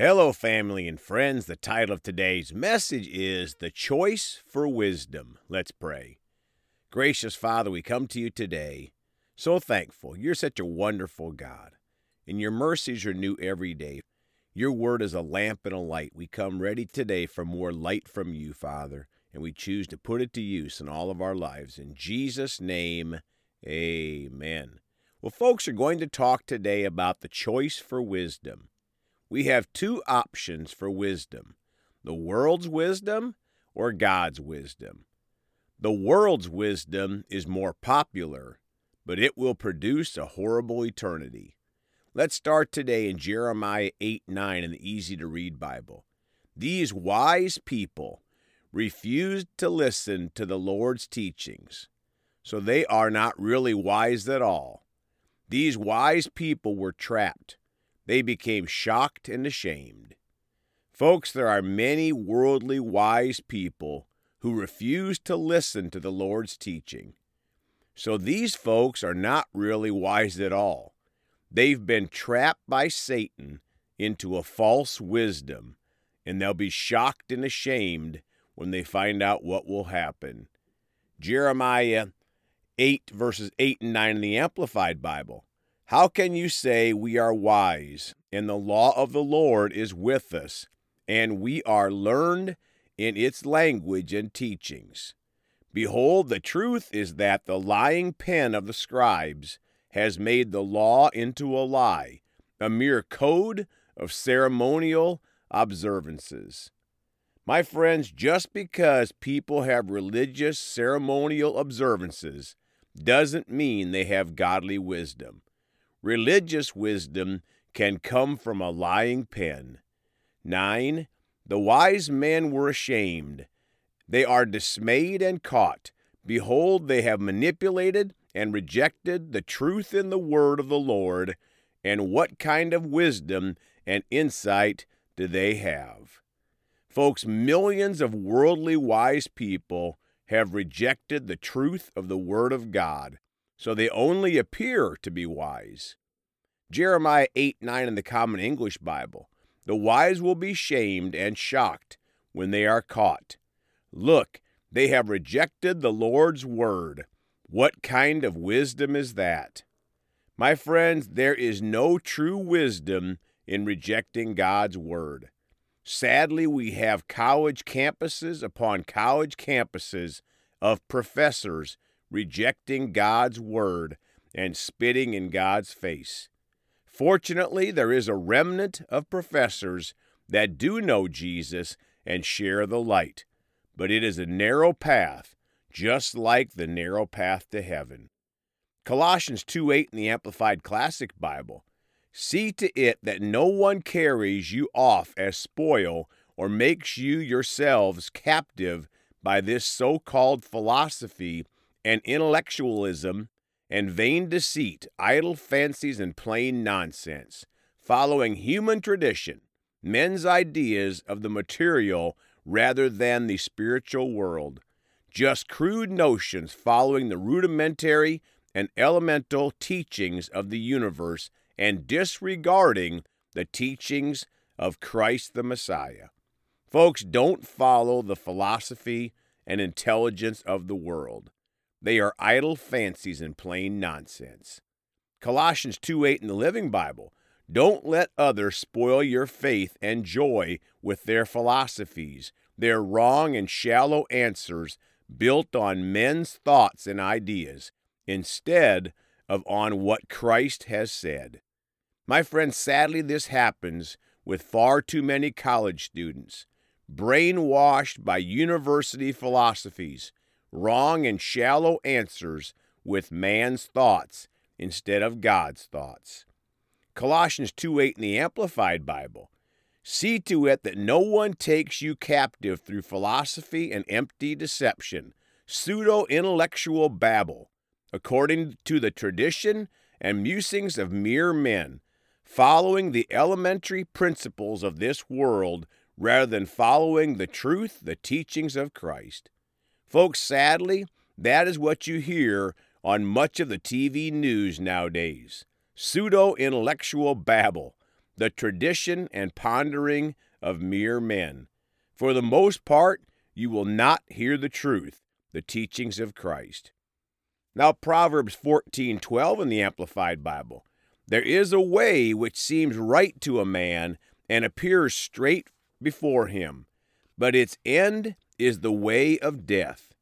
Hello, family and friends. The title of today's message is The Choice for Wisdom. Let's pray. Gracious Father, we come to you today so thankful. You're such a wonderful God, and your mercies are new every day. Your word is a lamp and a light. We come ready today for more light from you, Father, and we choose to put it to use in all of our lives. In Jesus' name, amen. Well, folks are going to talk today about the choice for wisdom we have two options for wisdom the world's wisdom or God's wisdom. The world's wisdom is more popular, but it will produce a horrible eternity. Let's start today in Jeremiah 8 9 in the easy to read Bible. These wise people refused to listen to the Lord's teachings, so they are not really wise at all. These wise people were trapped they became shocked and ashamed. Folks, there are many worldly wise people who refuse to listen to the Lord's teaching. So these folks are not really wise at all. They've been trapped by Satan into a false wisdom, and they'll be shocked and ashamed when they find out what will happen. Jeremiah 8, verses 8 and 9 in the Amplified Bible. How can you say we are wise, and the law of the Lord is with us, and we are learned in its language and teachings? Behold, the truth is that the lying pen of the scribes has made the law into a lie, a mere code of ceremonial observances. My friends, just because people have religious ceremonial observances doesn't mean they have godly wisdom. Religious wisdom can come from a lying pen. 9. The wise men were ashamed. They are dismayed and caught. Behold, they have manipulated and rejected the truth in the word of the Lord. And what kind of wisdom and insight do they have? Folks, millions of worldly wise people have rejected the truth of the Word of God so they only appear to be wise. Jeremiah 8 9 in the Common English Bible. The wise will be shamed and shocked when they are caught. Look, they have rejected the Lord's word. What kind of wisdom is that? My friends, there is no true wisdom in rejecting God's word. Sadly, we have college campuses upon college campuses of professors rejecting God's word, and spitting in God's face. Fortunately, there is a remnant of professors that do know Jesus and share the light, but it is a narrow path, just like the narrow path to heaven. Colossians 2 8 in the Amplified Classic Bible. See to it that no one carries you off as spoil or makes you yourselves captive by this so called philosophy and intellectualism and vain deceit, idle fancies, and plain nonsense, following human tradition, men's ideas of the material rather than the spiritual world, just crude notions following the rudimentary and elemental teachings of the universe and disregarding the teachings of Christ the Messiah. Folks, don't follow the philosophy and intelligence of the world. They are idle fancies and plain nonsense. Colossians 2 8 in the Living Bible. Don't let others spoil your faith and joy with their philosophies, their wrong and shallow answers built on men's thoughts and ideas, instead of on what Christ has said. My friends, sadly, this happens with far too many college students, brainwashed by university philosophies wrong and shallow answers with man's thoughts instead of God's thoughts. Colossians 2 8 in the Amplified Bible. See to it that no one takes you captive through philosophy and empty deception, pseudo intellectual babble, according to the tradition and musings of mere men, following the elementary principles of this world rather than following the truth, the teachings of Christ. Folks, sadly, that is what you hear on much of the TV news nowadays pseudo intellectual babble. the tradition and pondering of mere men. For the most part, you will not hear the truth, the teachings of Christ. Now Proverbs 14:12 in the Amplified Bible. There is a way which seems right to a man and appears straight before him, but its end is the way of death.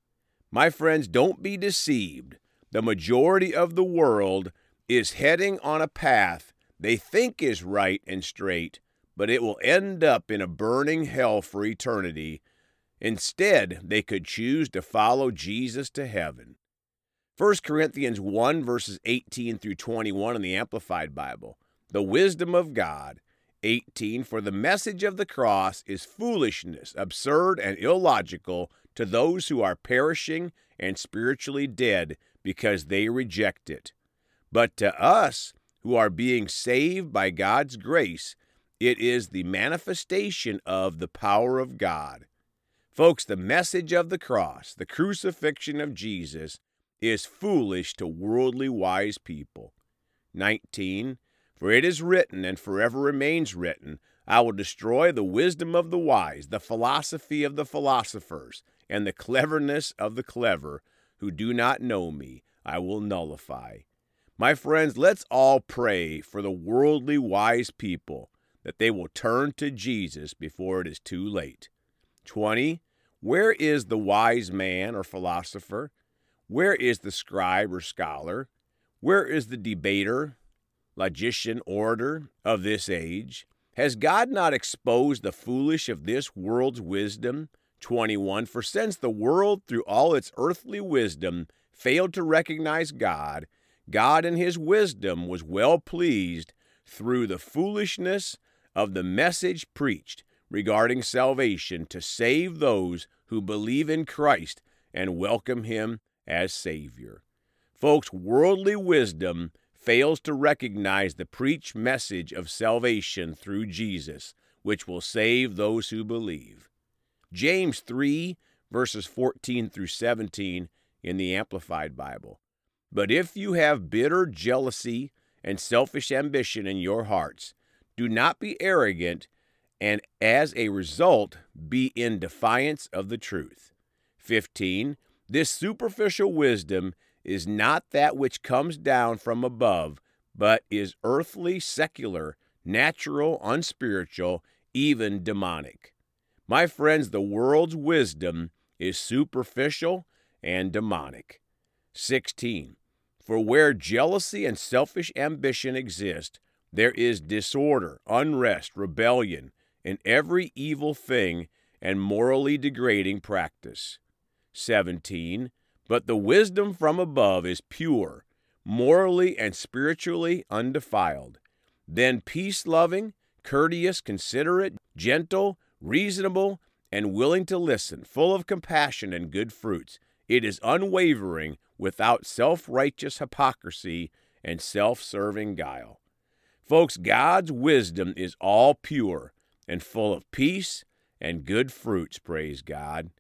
My friends, don't be deceived. The majority of the world is heading on a path they think is right and straight, but it will end up in a burning hell for eternity. Instead, they could choose to follow Jesus to heaven. 1 Corinthians 1, verses 18 through 21 in the Amplified Bible. The wisdom of God. 18 For the message of the cross is foolishness, absurd, and illogical to those who are perishing and spiritually dead because they reject it. But to us who are being saved by God's grace, it is the manifestation of the power of God. Folks, the message of the cross, the crucifixion of Jesus, is foolish to worldly wise people. 19. For it is written, and forever remains written, I will destroy the wisdom of the wise, the philosophy of the philosophers, and the cleverness of the clever, who do not know me, I will nullify. My friends, let's all pray for the worldly wise people that they will turn to Jesus before it is too late. 20. Where is the wise man or philosopher? Where is the scribe or scholar? Where is the debater, logician, orator of this age? Has God not exposed the foolish of this world's wisdom? 21 For since the world, through all its earthly wisdom, failed to recognize God, God in his wisdom was well pleased through the foolishness of the message preached regarding salvation to save those who believe in Christ and welcome him as Savior. Folks, worldly wisdom fails to recognize the preached message of salvation through Jesus, which will save those who believe. James 3, verses 14 through 17 in the Amplified Bible. But if you have bitter jealousy and selfish ambition in your hearts, do not be arrogant, and as a result, be in defiance of the truth. 15. This superficial wisdom is not that which comes down from above, but is earthly, secular, natural, unspiritual, even demonic. My friends, the world's wisdom is superficial and demonic. 16. For where jealousy and selfish ambition exist, there is disorder, unrest, rebellion, and every evil thing and morally degrading practice. 17. But the wisdom from above is pure, morally and spiritually undefiled. Then peace loving, courteous, considerate, gentle, reasonable, and willing to listen, full of compassion and good fruits. It is unwavering, without self righteous hypocrisy and self serving guile. Folks, God's wisdom is all pure and full of peace and good fruits, praise God.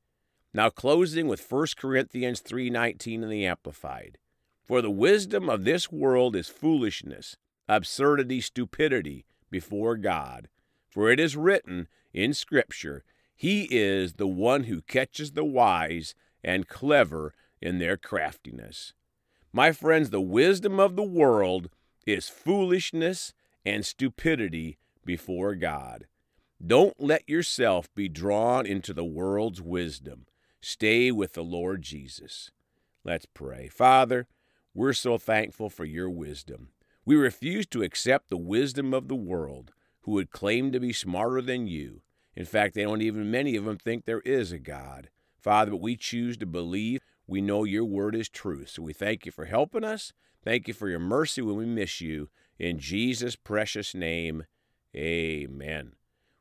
Now closing with 1 Corinthians 3:19 in the amplified. For the wisdom of this world is foolishness, absurdity, stupidity before God. For it is written in scripture, he is the one who catches the wise and clever in their craftiness. My friends, the wisdom of the world is foolishness and stupidity before God. Don't let yourself be drawn into the world's wisdom. Stay with the Lord Jesus. Let's pray. Father, we're so thankful for your wisdom. We refuse to accept the wisdom of the world who would claim to be smarter than you. In fact, they don't even, many of them, think there is a God. Father, but we choose to believe. We know your word is truth. So we thank you for helping us. Thank you for your mercy when we miss you. In Jesus' precious name, amen.